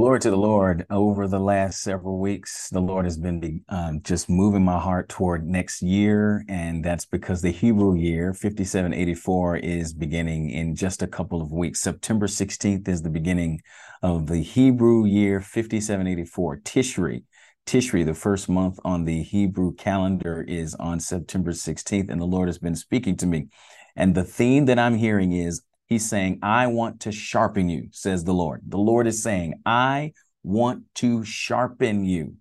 Glory to the Lord. Over the last several weeks, the Lord has been um, just moving my heart toward next year. And that's because the Hebrew year 5784 is beginning in just a couple of weeks. September 16th is the beginning of the Hebrew year 5784. Tishri. Tishri, the first month on the Hebrew calendar, is on September 16th. And the Lord has been speaking to me. And the theme that I'm hearing is He's saying, I want to sharpen you, says the Lord. The Lord is saying, I want to sharpen you.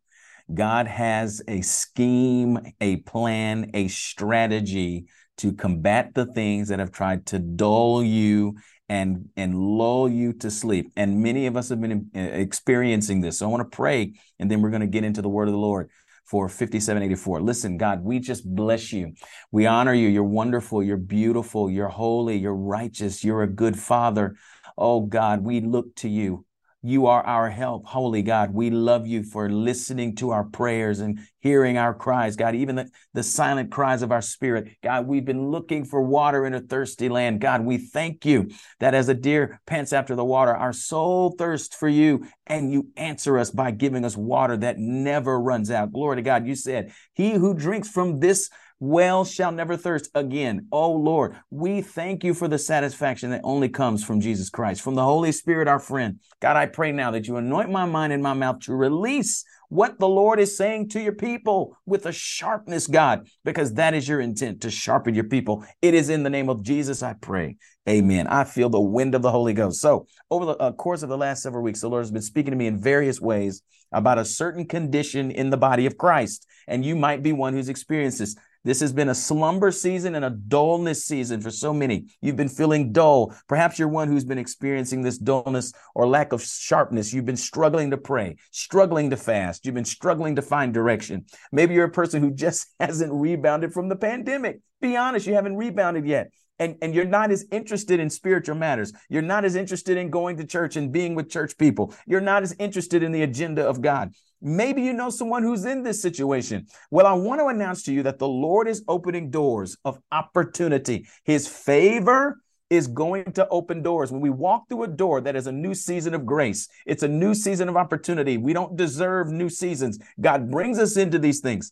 God has a scheme, a plan, a strategy to combat the things that have tried to dull you and and lull you to sleep. And many of us have been uh, experiencing this. So I want to pray and then we're going to get into the word of the Lord for 5784. Listen, God, we just bless you. We honor you. You're wonderful. You're beautiful. You're holy. You're righteous. You're a good father. Oh God, we look to you. You are our help, holy God. We love you for listening to our prayers and hearing our cries, God, even the, the silent cries of our spirit. God, we've been looking for water in a thirsty land. God, we thank you that as a deer pants after the water, our soul thirsts for you, and you answer us by giving us water that never runs out. Glory to God. You said, He who drinks from this well shall never thirst again. Oh Lord, we thank you for the satisfaction that only comes from Jesus Christ, from the Holy Spirit, our friend. God, I pray now that you anoint my mind and my mouth to release what the Lord is saying to your people with a sharpness, God, because that is your intent to sharpen your people. It is in the name of Jesus I pray. Amen. I feel the wind of the Holy Ghost. So, over the uh, course of the last several weeks, the Lord has been speaking to me in various ways about a certain condition in the body of Christ. And you might be one who's experienced this. This has been a slumber season and a dullness season for so many. You've been feeling dull. Perhaps you're one who's been experiencing this dullness or lack of sharpness. You've been struggling to pray, struggling to fast. You've been struggling to find direction. Maybe you're a person who just hasn't rebounded from the pandemic. Be honest, you haven't rebounded yet and, and you're not as interested in spiritual matters. You're not as interested in going to church and being with church people. You're not as interested in the agenda of God. Maybe you know someone who's in this situation. Well, I want to announce to you that the Lord is opening doors of opportunity. His favor is going to open doors. When we walk through a door that is a new season of grace, it's a new season of opportunity. We don't deserve new seasons. God brings us into these things.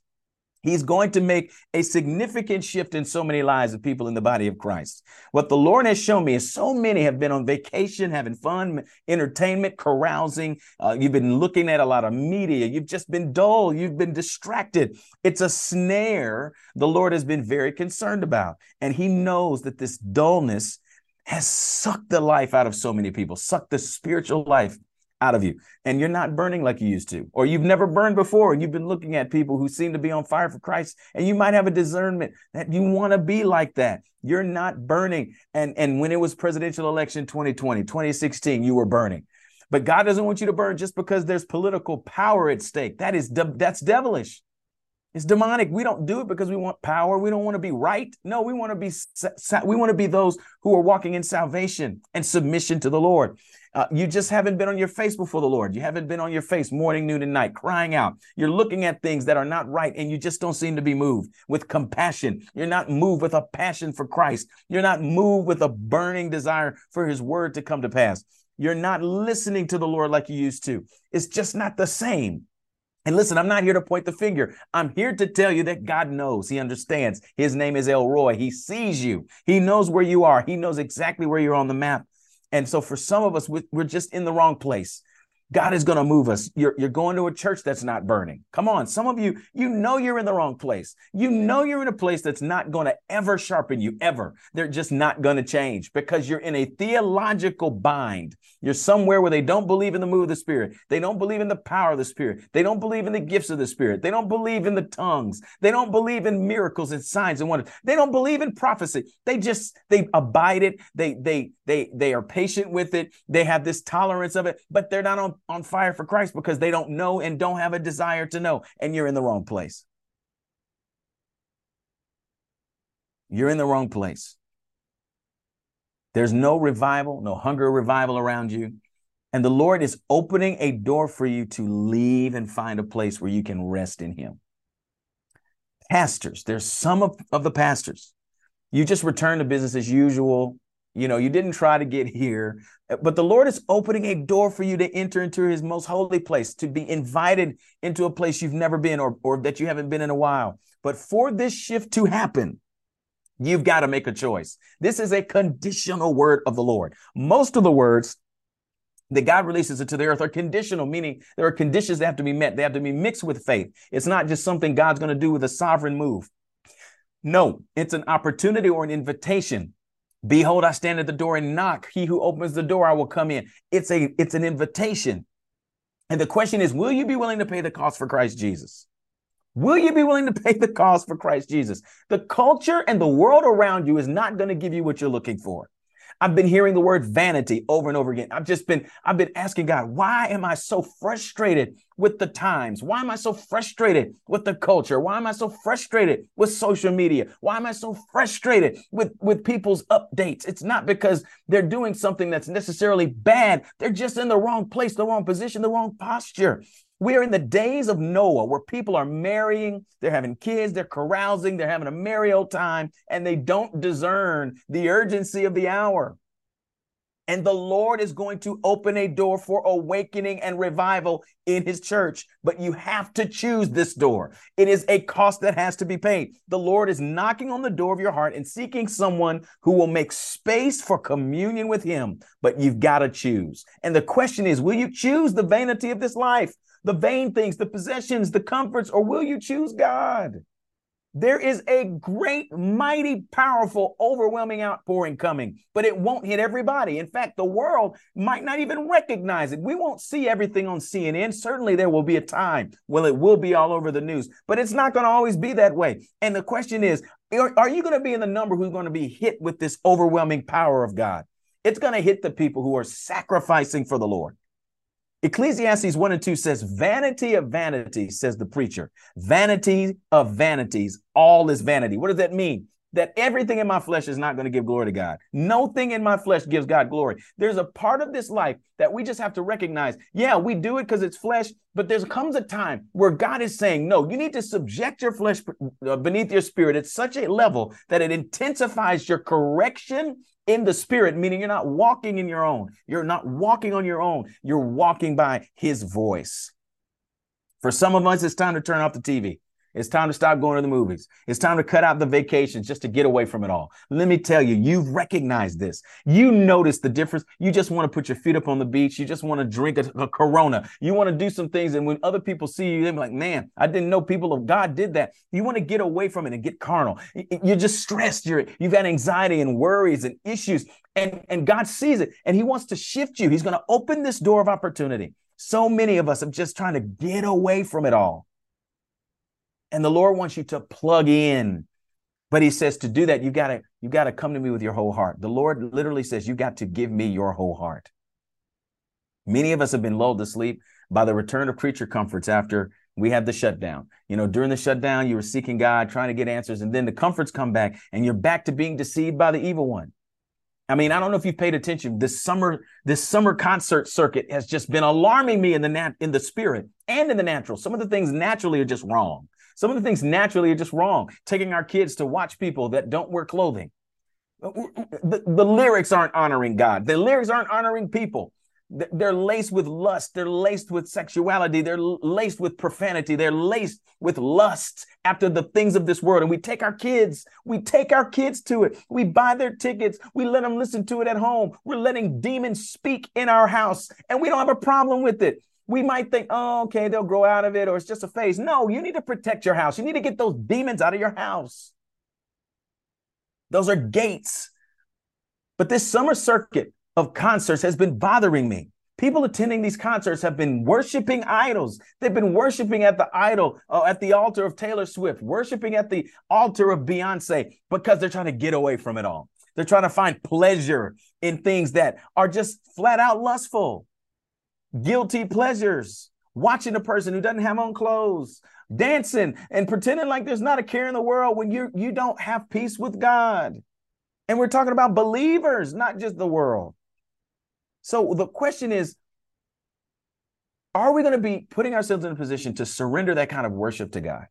He's going to make a significant shift in so many lives of people in the body of Christ. What the Lord has shown me is so many have been on vacation, having fun, entertainment, carousing. Uh, you've been looking at a lot of media. You've just been dull. You've been distracted. It's a snare the Lord has been very concerned about. And He knows that this dullness has sucked the life out of so many people, sucked the spiritual life out of you and you're not burning like you used to or you've never burned before and you've been looking at people who seem to be on fire for christ and you might have a discernment that you want to be like that you're not burning and and when it was presidential election 2020 2016 you were burning but god doesn't want you to burn just because there's political power at stake that is that's devilish it's demonic. We don't do it because we want power. We don't want to be right. No, we want to be we want to be those who are walking in salvation and submission to the Lord. Uh, you just haven't been on your face before the Lord. You haven't been on your face morning, noon, and night, crying out. You're looking at things that are not right, and you just don't seem to be moved with compassion. You're not moved with a passion for Christ. You're not moved with a burning desire for His word to come to pass. You're not listening to the Lord like you used to. It's just not the same. And listen, I'm not here to point the finger. I'm here to tell you that God knows. He understands. His name is El Roi. He sees you. He knows where you are. He knows exactly where you're on the map. And so for some of us, we're just in the wrong place. God is going to move us. You're, you're going to a church that's not burning. Come on. Some of you, you know you're in the wrong place. You know you're in a place that's not going to ever sharpen you, ever. They're just not going to change because you're in a theological bind. You're somewhere where they don't believe in the move of the Spirit. They don't believe in the power of the Spirit. They don't believe in the gifts of the Spirit. They don't believe in the tongues. They don't believe in miracles and signs and wonders. They don't believe in prophecy. They just, they abide it. They, they, they, they are patient with it. They have this tolerance of it, but they're not on on fire for Christ because they don't know and don't have a desire to know, and you're in the wrong place. You're in the wrong place. There's no revival, no hunger revival around you. And the Lord is opening a door for you to leave and find a place where you can rest in Him. Pastors, there's some of, of the pastors. You just return to business as usual. You know, you didn't try to get here, but the Lord is opening a door for you to enter into his most holy place, to be invited into a place you've never been or, or that you haven't been in a while. But for this shift to happen, you've got to make a choice. This is a conditional word of the Lord. Most of the words that God releases into the earth are conditional, meaning there are conditions that have to be met. They have to be mixed with faith. It's not just something God's going to do with a sovereign move. No, it's an opportunity or an invitation. Behold, I stand at the door and knock. He who opens the door, I will come in. It's a it's an invitation. And the question is, will you be willing to pay the cost for Christ Jesus? Will you be willing to pay the cost for Christ Jesus? The culture and the world around you is not going to give you what you're looking for. I've been hearing the word vanity over and over again. I've just been, I've been asking God, why am I so frustrated with the times? Why am I so frustrated with the culture? Why am I so frustrated with social media? Why am I so frustrated with, with people's updates? It's not because they're doing something that's necessarily bad. They're just in the wrong place, the wrong position, the wrong posture. We are in the days of Noah where people are marrying, they're having kids, they're carousing, they're having a merry old time, and they don't discern the urgency of the hour. And the Lord is going to open a door for awakening and revival in his church. But you have to choose this door. It is a cost that has to be paid. The Lord is knocking on the door of your heart and seeking someone who will make space for communion with him. But you've got to choose. And the question is will you choose the vanity of this life? The vain things, the possessions, the comforts, or will you choose God? There is a great, mighty, powerful, overwhelming outpouring coming, but it won't hit everybody. In fact, the world might not even recognize it. We won't see everything on CNN. Certainly, there will be a time when it will be all over the news, but it's not going to always be that way. And the question is are, are you going to be in the number who's going to be hit with this overwhelming power of God? It's going to hit the people who are sacrificing for the Lord. Ecclesiastes 1 and 2 says, Vanity of vanities, says the preacher. Vanity of vanities, all is vanity. What does that mean? That everything in my flesh is not going to give glory to God. No thing in my flesh gives God glory. There's a part of this life that we just have to recognize. Yeah, we do it because it's flesh, but there comes a time where God is saying, no, you need to subject your flesh uh, beneath your spirit at such a level that it intensifies your correction in the spirit, meaning you're not walking in your own. You're not walking on your own. You're walking by his voice. For some of us, it's time to turn off the TV. It's time to stop going to the movies. It's time to cut out the vacations just to get away from it all. Let me tell you, you've recognized this. You notice the difference. You just want to put your feet up on the beach. You just want to drink a, a Corona. You want to do some things. And when other people see you, they're like, man, I didn't know people of God did that. You want to get away from it and get carnal. You're just stressed. You're, you've had anxiety and worries and issues. And, and God sees it and He wants to shift you. He's going to open this door of opportunity. So many of us are just trying to get away from it all. And the Lord wants you to plug in. But he says to do that, you gotta, you gotta come to me with your whole heart. The Lord literally says, you got to give me your whole heart. Many of us have been lulled to sleep by the return of creature comforts after we had the shutdown. You know, during the shutdown, you were seeking God, trying to get answers, and then the comforts come back, and you're back to being deceived by the evil one. I mean, I don't know if you've paid attention. This summer, this summer concert circuit has just been alarming me in the nat- in the spirit and in the natural. Some of the things naturally are just wrong. Some of the things naturally are just wrong. Taking our kids to watch people that don't wear clothing. Uh, the, the lyrics aren't honoring God. The lyrics aren't honoring people. They're laced with lust. They're laced with sexuality. They're laced with profanity. They're laced with lust after the things of this world. And we take our kids, we take our kids to it. We buy their tickets. We let them listen to it at home. We're letting demons speak in our house, and we don't have a problem with it we might think, oh, okay, they'll grow out of it or it's just a phase. No, you need to protect your house. You need to get those demons out of your house. Those are gates. But this summer circuit of concerts has been bothering me. People attending these concerts have been worshiping idols. They've been worshiping at the idol, uh, at the altar of Taylor Swift, worshiping at the altar of Beyonce because they're trying to get away from it all. They're trying to find pleasure in things that are just flat out lustful guilty pleasures, watching a person who doesn't have on clothes, dancing and pretending like there's not a care in the world when you you don't have peace with God. And we're talking about believers, not just the world. So the question is are we going to be putting ourselves in a position to surrender that kind of worship to God?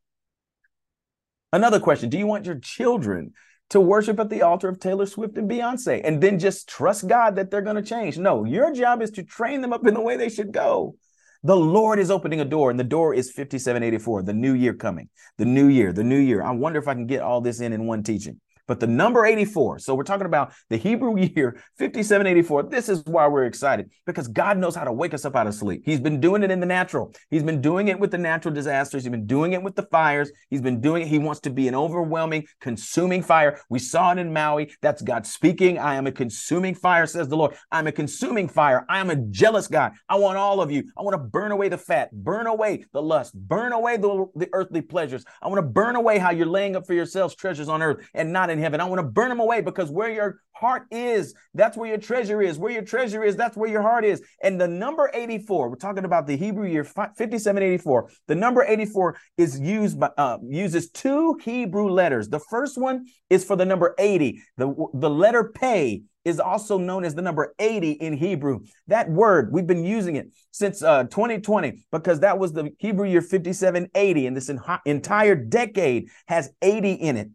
Another question, do you want your children to worship at the altar of Taylor Swift and Beyonce and then just trust God that they're going to change. No, your job is to train them up in the way they should go. The Lord is opening a door, and the door is 5784, the new year coming, the new year, the new year. I wonder if I can get all this in in one teaching. But the number 84, so we're talking about the Hebrew year 5784. This is why we're excited because God knows how to wake us up out of sleep. He's been doing it in the natural. He's been doing it with the natural disasters. He's been doing it with the fires. He's been doing it. He wants to be an overwhelming, consuming fire. We saw it in Maui. That's God speaking. I am a consuming fire, says the Lord. I'm a consuming fire. I am a jealous God. I want all of you. I want to burn away the fat, burn away the lust, burn away the, the earthly pleasures. I want to burn away how you're laying up for yourselves treasures on earth and not in in heaven. I want to burn them away because where your heart is, that's where your treasure is. Where your treasure is, that's where your heart is. And the number 84, we're talking about the Hebrew year 5784. The number 84 is used by uh, uses two Hebrew letters. The first one is for the number 80. The the letter pay is also known as the number 80 in Hebrew. That word, we've been using it since uh, 2020 because that was the Hebrew year 5780, and this entire decade has 80 in it.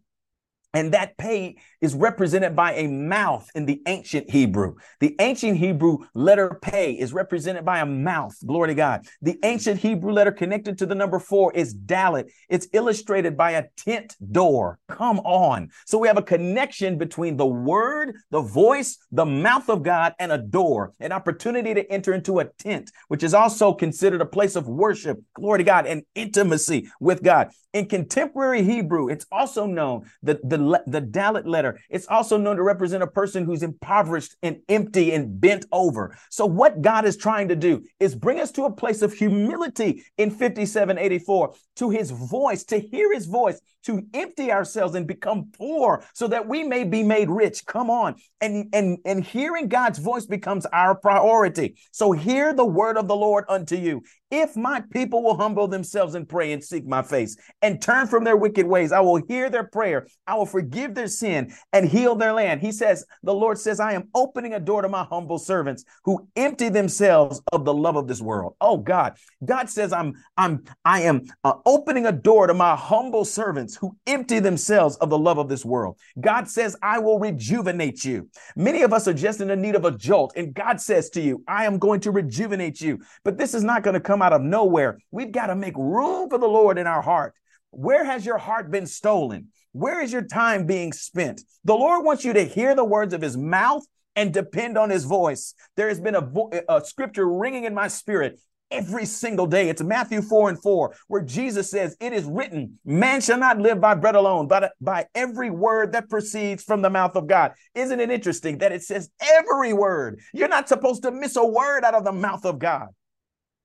And that pay is represented by a mouth in the ancient Hebrew. The ancient Hebrew letter pay is represented by a mouth. Glory to God. The ancient Hebrew letter connected to the number four is dalet. It's illustrated by a tent door. Come on. So we have a connection between the word, the voice, the mouth of God, and a door, an opportunity to enter into a tent, which is also considered a place of worship. Glory to God and intimacy with God. In contemporary Hebrew, it's also known that the the dalet letter. It's also known to represent a person who's impoverished and empty and bent over. So, what God is trying to do is bring us to a place of humility in 5784 to his voice, to hear his voice, to empty ourselves and become poor so that we may be made rich. Come on. And, and, and hearing God's voice becomes our priority. So, hear the word of the Lord unto you. If my people will humble themselves and pray and seek my face and turn from their wicked ways, I will hear their prayer. I will forgive their sin and heal their land. He says, The Lord says, I am opening a door to my humble servants who empty themselves of the love of this world. Oh God, God says, I'm, I'm, I am uh, opening a door to my humble servants who empty themselves of the love of this world. God says, I will rejuvenate you. Many of us are just in the need of a jolt, and God says to you, I am going to rejuvenate you. But this is not going to come out of nowhere. We've got to make room for the Lord in our heart. Where has your heart been stolen? Where is your time being spent? The Lord wants you to hear the words of his mouth and depend on his voice. There has been a, vo- a scripture ringing in my spirit every single day. It's Matthew 4 and 4, where Jesus says, It is written, man shall not live by bread alone, but by every word that proceeds from the mouth of God. Isn't it interesting that it says every word? You're not supposed to miss a word out of the mouth of God.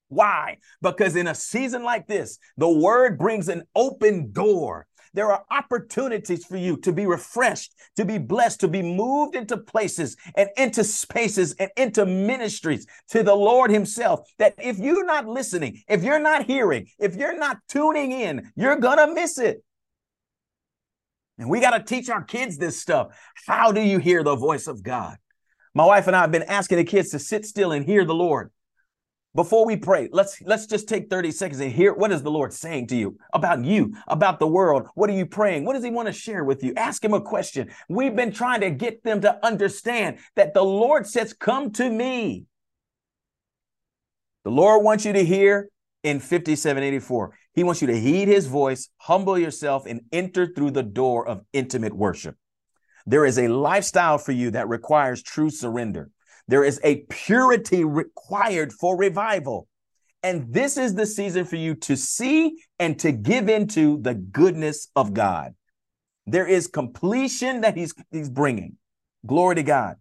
Why? Because in a season like this, the word brings an open door. There are opportunities for you to be refreshed, to be blessed, to be moved into places and into spaces and into ministries to the Lord Himself. That if you're not listening, if you're not hearing, if you're not tuning in, you're going to miss it. And we got to teach our kids this stuff. How do you hear the voice of God? My wife and I have been asking the kids to sit still and hear the Lord before we pray let's let's just take 30 seconds and hear what is the lord saying to you about you about the world? What are you praying? What does he want to share with you? Ask him a question. We've been trying to get them to understand that the lord says come to me. The lord wants you to hear in 5784 he wants you to heed his voice humble yourself and enter through the door of intimate worship. There is a lifestyle for you that requires true surrender there is a purity required for revival. And this is the season for you to see and to give into the goodness of God. There is completion that he's, he's bringing. Glory to God.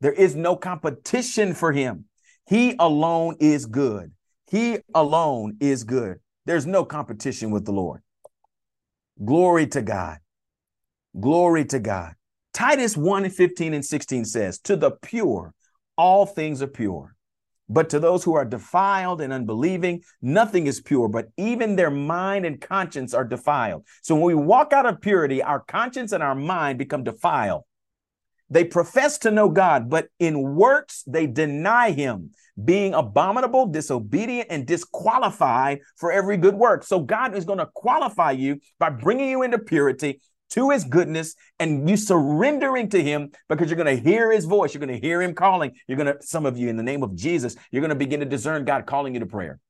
There is no competition for him. He alone is good. He alone is good. There's no competition with the Lord. Glory to God. Glory to God. Titus 1 15 and 16 says, To the pure all things are pure. But to those who are defiled and unbelieving, nothing is pure, but even their mind and conscience are defiled. So when we walk out of purity, our conscience and our mind become defiled. They profess to know God, but in works they deny him, being abominable, disobedient, and disqualified for every good work. So God is going to qualify you by bringing you into purity to his goodness and you surrendering to him because you're going to hear his voice. You're going to hear him calling. You're going to, some of you in the name of Jesus, you're going to begin to discern God calling you to prayer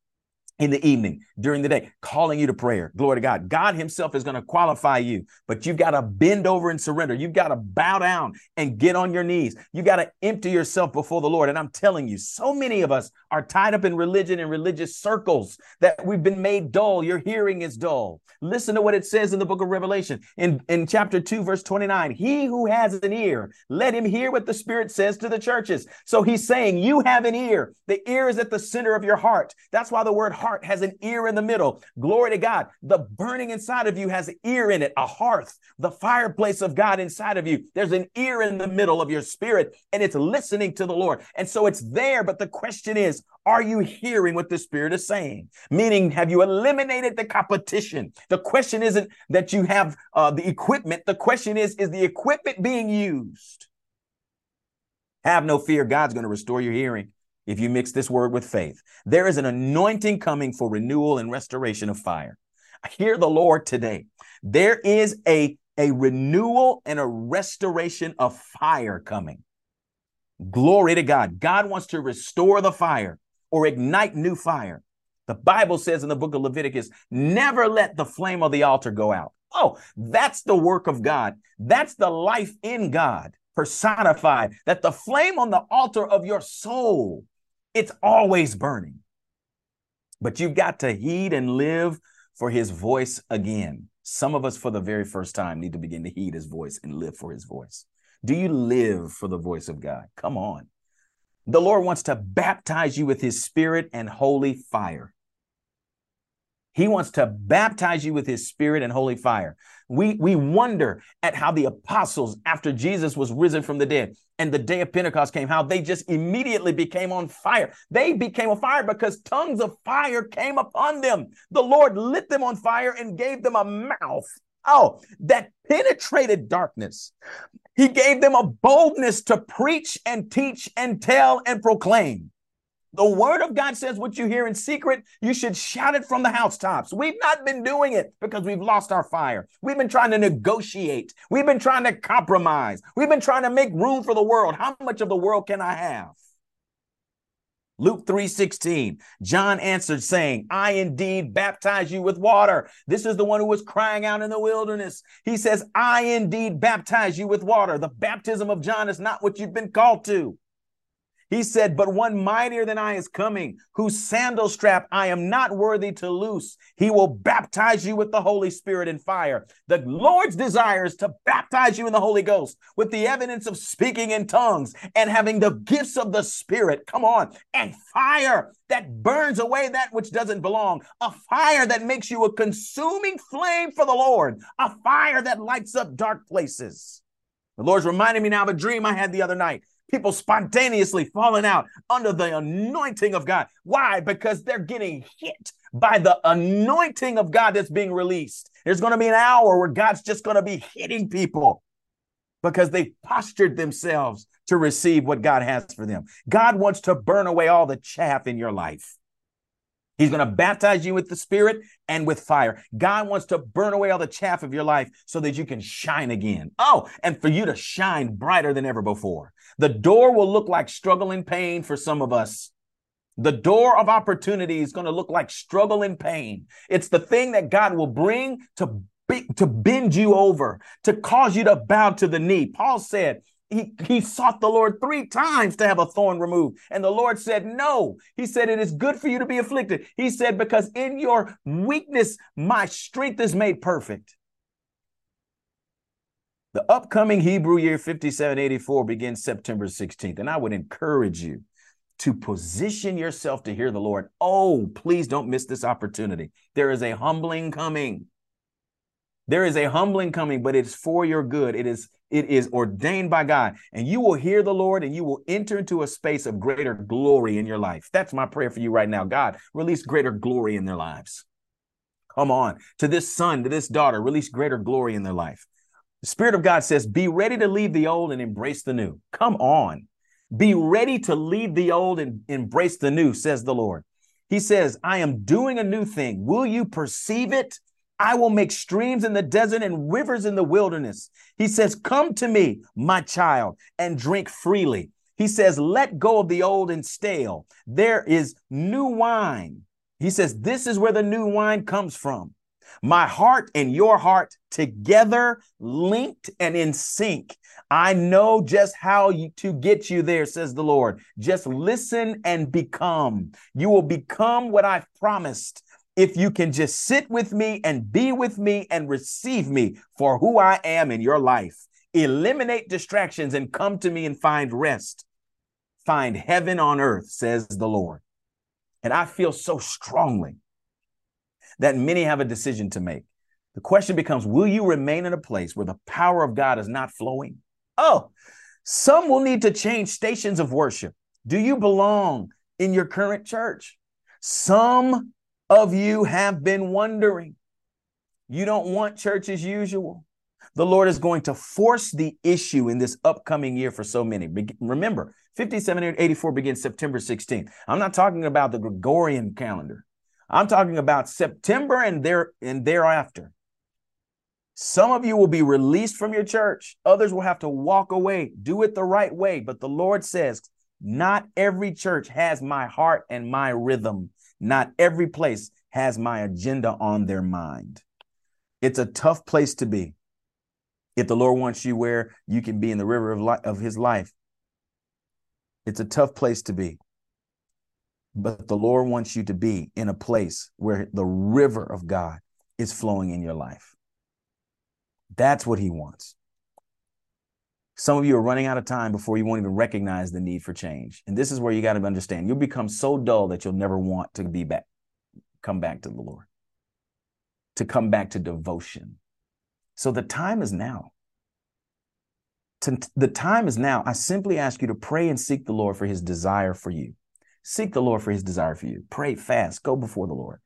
in the evening, during the day, calling you to prayer. Glory to God. God Himself is going to qualify you, but you've got to bend over and surrender. You've got to bow down and get on your knees. You've got to empty yourself before the Lord. And I'm telling you, so many of us are tied up in religion and religious circles that we've been made dull. Your hearing is dull. Listen to what it says in the book of Revelation in, in chapter 2, verse 29. He who has an ear, let him hear what the Spirit says to the churches. So he's saying, You have an ear. The ear is at the center of your heart. That's why the word heart heart has an ear in the middle. Glory to God. The burning inside of you has an ear in it, a hearth, the fireplace of God inside of you. There's an ear in the middle of your spirit, and it's listening to the Lord. And so it's there. But the question is, are you hearing what the Spirit is saying? Meaning, have you eliminated the competition? The question isn't that you have uh, the equipment. The question is, is the equipment being used? Have no fear. God's going to restore your hearing if you mix this word with faith. There is an anointing coming for renewal and restoration of fire. I hear the Lord today. There is a, a renewal and a restoration of fire coming. Glory to God. God wants to restore the fire or ignite new fire. The Bible says in the book of Leviticus, never let the flame of the altar go out. Oh, that's the work of God. That's the life in God personified, that the flame on the altar of your soul it's always burning. But you've got to heed and live for his voice again. Some of us, for the very first time, need to begin to heed his voice and live for his voice. Do you live for the voice of God? Come on. The Lord wants to baptize you with his spirit and holy fire. He wants to baptize you with his spirit and holy fire. We, we wonder at how the apostles, after Jesus was risen from the dead and the day of Pentecost came, how they just immediately became on fire. They became on fire because tongues of fire came upon them. The Lord lit them on fire and gave them a mouth. Oh, that penetrated darkness. He gave them a boldness to preach and teach and tell and proclaim. The word of God says what you hear in secret, you should shout it from the housetops. We've not been doing it because we've lost our fire. We've been trying to negotiate. We've been trying to compromise. We've been trying to make room for the world. How much of the world can I have? Luke 3:16 John answered saying I indeed baptize you with water this is the one who was crying out in the wilderness he says I indeed baptize you with water the baptism of John is not what you've been called to he said, But one mightier than I is coming, whose sandal strap I am not worthy to loose. He will baptize you with the Holy Spirit and fire. The Lord's desire is to baptize you in the Holy Ghost with the evidence of speaking in tongues and having the gifts of the Spirit. Come on, and fire that burns away that which doesn't belong, a fire that makes you a consuming flame for the Lord, a fire that lights up dark places. The Lord's reminding me now of a dream I had the other night people spontaneously falling out under the anointing of God. Why? Because they're getting hit by the anointing of God that's being released. There's going to be an hour where God's just going to be hitting people because they postured themselves to receive what God has for them. God wants to burn away all the chaff in your life. He's going to baptize you with the Spirit and with fire. God wants to burn away all the chaff of your life so that you can shine again. Oh, and for you to shine brighter than ever before. The door will look like struggle and pain for some of us. The door of opportunity is going to look like struggle and pain. It's the thing that God will bring to be, to bend you over, to cause you to bow to the knee. Paul said, he, he sought the Lord three times to have a thorn removed. And the Lord said, No. He said, It is good for you to be afflicted. He said, Because in your weakness, my strength is made perfect. The upcoming Hebrew year 5784 begins September 16th. And I would encourage you to position yourself to hear the Lord. Oh, please don't miss this opportunity. There is a humbling coming. There is a humbling coming, but it's for your good. It is it is ordained by God, and you will hear the Lord and you will enter into a space of greater glory in your life. That's my prayer for you right now. God, release greater glory in their lives. Come on, to this son, to this daughter, release greater glory in their life. The Spirit of God says, Be ready to leave the old and embrace the new. Come on. Be ready to leave the old and embrace the new, says the Lord. He says, I am doing a new thing. Will you perceive it? I will make streams in the desert and rivers in the wilderness. He says, Come to me, my child, and drink freely. He says, Let go of the old and stale. There is new wine. He says, This is where the new wine comes from. My heart and your heart together, linked and in sync. I know just how you, to get you there, says the Lord. Just listen and become. You will become what I've promised if you can just sit with me and be with me and receive me for who I am in your life. Eliminate distractions and come to me and find rest. Find heaven on earth, says the Lord. And I feel so strongly that many have a decision to make. The question becomes Will you remain in a place where the power of God is not flowing? Oh, some will need to change stations of worship. Do you belong in your current church? Some of you have been wondering. You don't want church as usual. The Lord is going to force the issue in this upcoming year for so many. Remember, 5784 begins September 16th. I'm not talking about the Gregorian calendar. I'm talking about September and there and thereafter. Some of you will be released from your church. Others will have to walk away. Do it the right way. But the Lord says, not every church has my heart and my rhythm. Not every place has my agenda on their mind. It's a tough place to be. If the Lord wants you where you can be in the river of, li- of his life, it's a tough place to be. But the Lord wants you to be in a place where the river of God is flowing in your life. That's what he wants. Some of you are running out of time before you won't even recognize the need for change. And this is where you got to understand. You'll become so dull that you'll never want to be back, come back to the Lord, to come back to devotion. So the time is now. To, the time is now. I simply ask you to pray and seek the Lord for his desire for you. Seek the Lord for his desire for you. Pray fast, go before the Lord.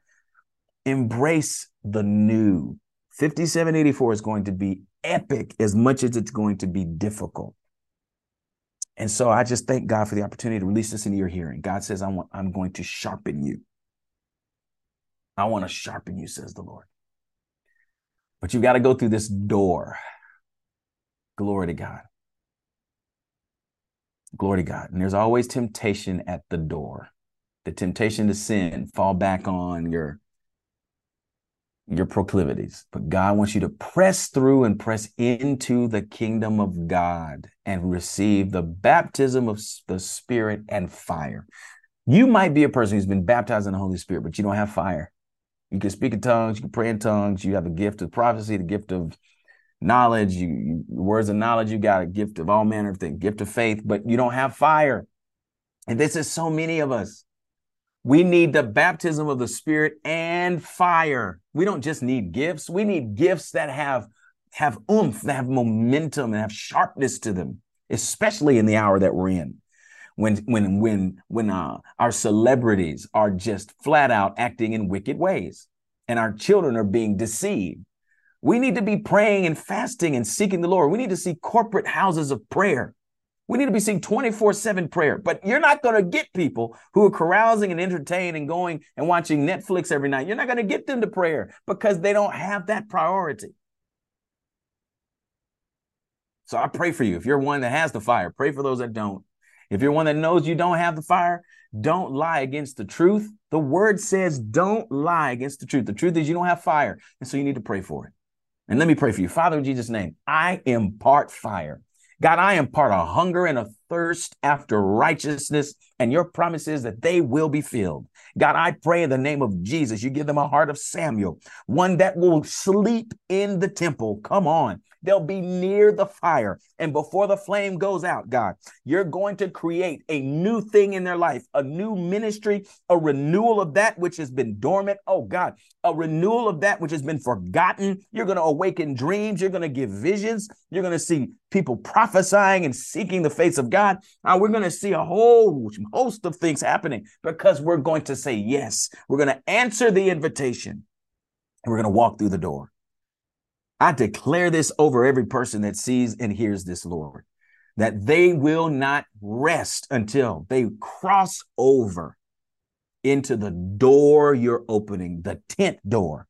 Embrace the new. 5784 is going to be epic as much as it's going to be difficult. And so I just thank God for the opportunity to release this into your hearing. God says, I want, I'm going to sharpen you. I want to sharpen you, says the Lord. But you've got to go through this door. Glory to God. Glory to God. And there's always temptation at the door. The temptation to sin, fall back on your your proclivities, but God wants you to press through and press into the kingdom of God and receive the baptism of the Spirit and fire. You might be a person who's been baptized in the Holy Spirit, but you don't have fire. You can speak in tongues, you can pray in tongues, you have a gift of prophecy, the gift of knowledge, you, you words of knowledge, you got a gift of all manner of things, gift of faith, but you don't have fire. And this is so many of us. We need the baptism of the Spirit and fire. We don't just need gifts. We need gifts that have have oomph, that have momentum, and have sharpness to them, especially in the hour that we're in. When when when when uh, our celebrities are just flat out acting in wicked ways, and our children are being deceived. We need to be praying and fasting and seeking the Lord. We need to see corporate houses of prayer we need to be seeing 24 7 prayer. But you're not going to get people who are carousing and entertaining and going and watching Netflix every night. You're not going to get them to prayer because they don't have that priority. So I pray for you. If you're one that has the fire, pray for those that don't. If you're one that knows you don't have the fire, don't lie against the truth. The word says don't lie against the truth. The truth is you don't have fire. And so you need to pray for it. And let me pray for you. Father, in Jesus' name, I impart fire. God, I am part of hunger and a thirst after righteousness, and your promise is that they will be filled. God, I pray in the name of Jesus, you give them a heart of Samuel, one that will sleep in the temple. Come on. They'll be near the fire. And before the flame goes out, God, you're going to create a new thing in their life, a new ministry, a renewal of that which has been dormant. Oh, God, a renewal of that which has been forgotten. You're going to awaken dreams. You're going to give visions. You're going to see people prophesying and seeking the face of God. Uh, we're going to see a whole host of things happening because we're going to say yes. We're going to answer the invitation and we're going to walk through the door. I declare this over every person that sees and hears this, Lord, that they will not rest until they cross over into the door you're opening, the tent door.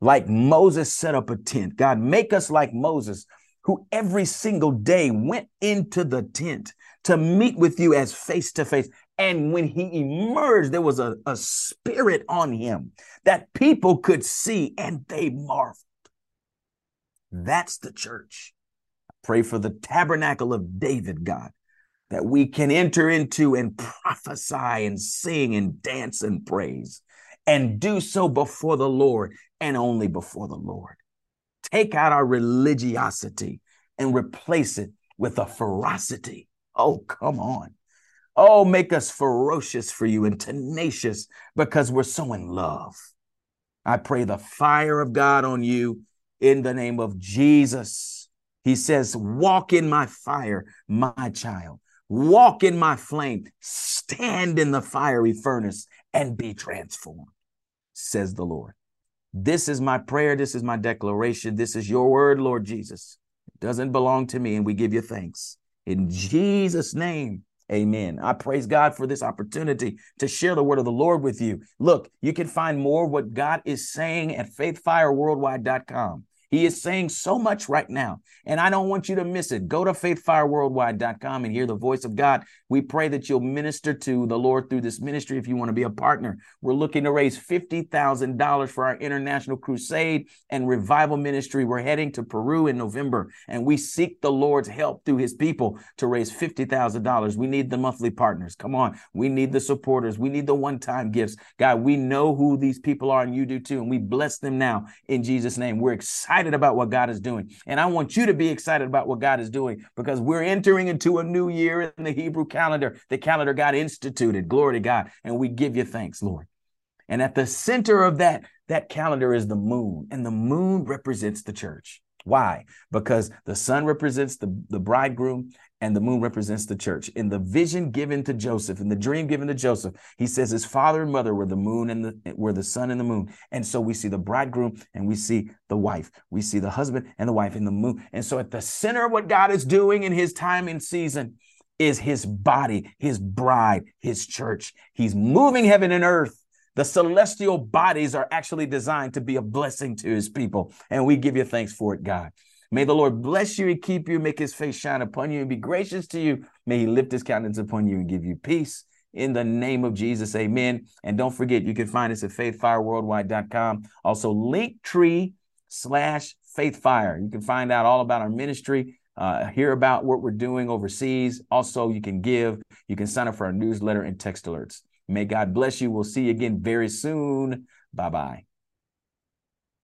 like Moses set up a tent. God, make us like Moses, who every single day went into the tent to meet with you as face to face. And when he emerged, there was a, a spirit on him that people could see and they marveled. That's the church. I pray for the tabernacle of David, God, that we can enter into and prophesy and sing and dance and praise and do so before the Lord and only before the Lord. Take out our religiosity and replace it with a ferocity. Oh, come on. Oh, make us ferocious for you and tenacious because we're so in love. I pray the fire of God on you in the name of Jesus. He says, Walk in my fire, my child. Walk in my flame. Stand in the fiery furnace and be transformed, says the Lord. This is my prayer. This is my declaration. This is your word, Lord Jesus. It doesn't belong to me, and we give you thanks. In Jesus' name, amen. I praise God for this opportunity to share the word of the Lord with you. Look, you can find more of what God is saying at faithfireworldwide.com. He is saying so much right now, and I don't want you to miss it. Go to faithfireworldwide.com and hear the voice of God. We pray that you'll minister to the Lord through this ministry if you want to be a partner. We're looking to raise $50,000 for our international crusade and revival ministry. We're heading to Peru in November, and we seek the Lord's help through his people to raise $50,000. We need the monthly partners. Come on. We need the supporters. We need the one time gifts. God, we know who these people are, and you do too, and we bless them now in Jesus' name. We're excited excited about what God is doing. And I want you to be excited about what God is doing because we're entering into a new year in the Hebrew calendar, the calendar God instituted. Glory to God. And we give you thanks, Lord. And at the center of that, that calendar is the moon, and the moon represents the church. Why? Because the sun represents the, the bridegroom and the moon represents the church. In the vision given to Joseph, in the dream given to Joseph, he says his father and mother were the moon and the were the sun and the moon. And so we see the bridegroom and we see the wife. We see the husband and the wife in the moon. And so at the center of what God is doing in his time and season is his body, his bride, his church. He's moving heaven and earth. The celestial bodies are actually designed to be a blessing to his people. And we give you thanks for it, God. May the Lord bless you and keep you, make his face shine upon you and be gracious to you. May he lift his countenance upon you and give you peace. In the name of Jesus, amen. And don't forget, you can find us at faithfireworldwide.com. Also, Linktree slash faithfire. You can find out all about our ministry, uh, hear about what we're doing overseas. Also, you can give, you can sign up for our newsletter and text alerts. May God bless you. We'll see you again very soon. Bye bye.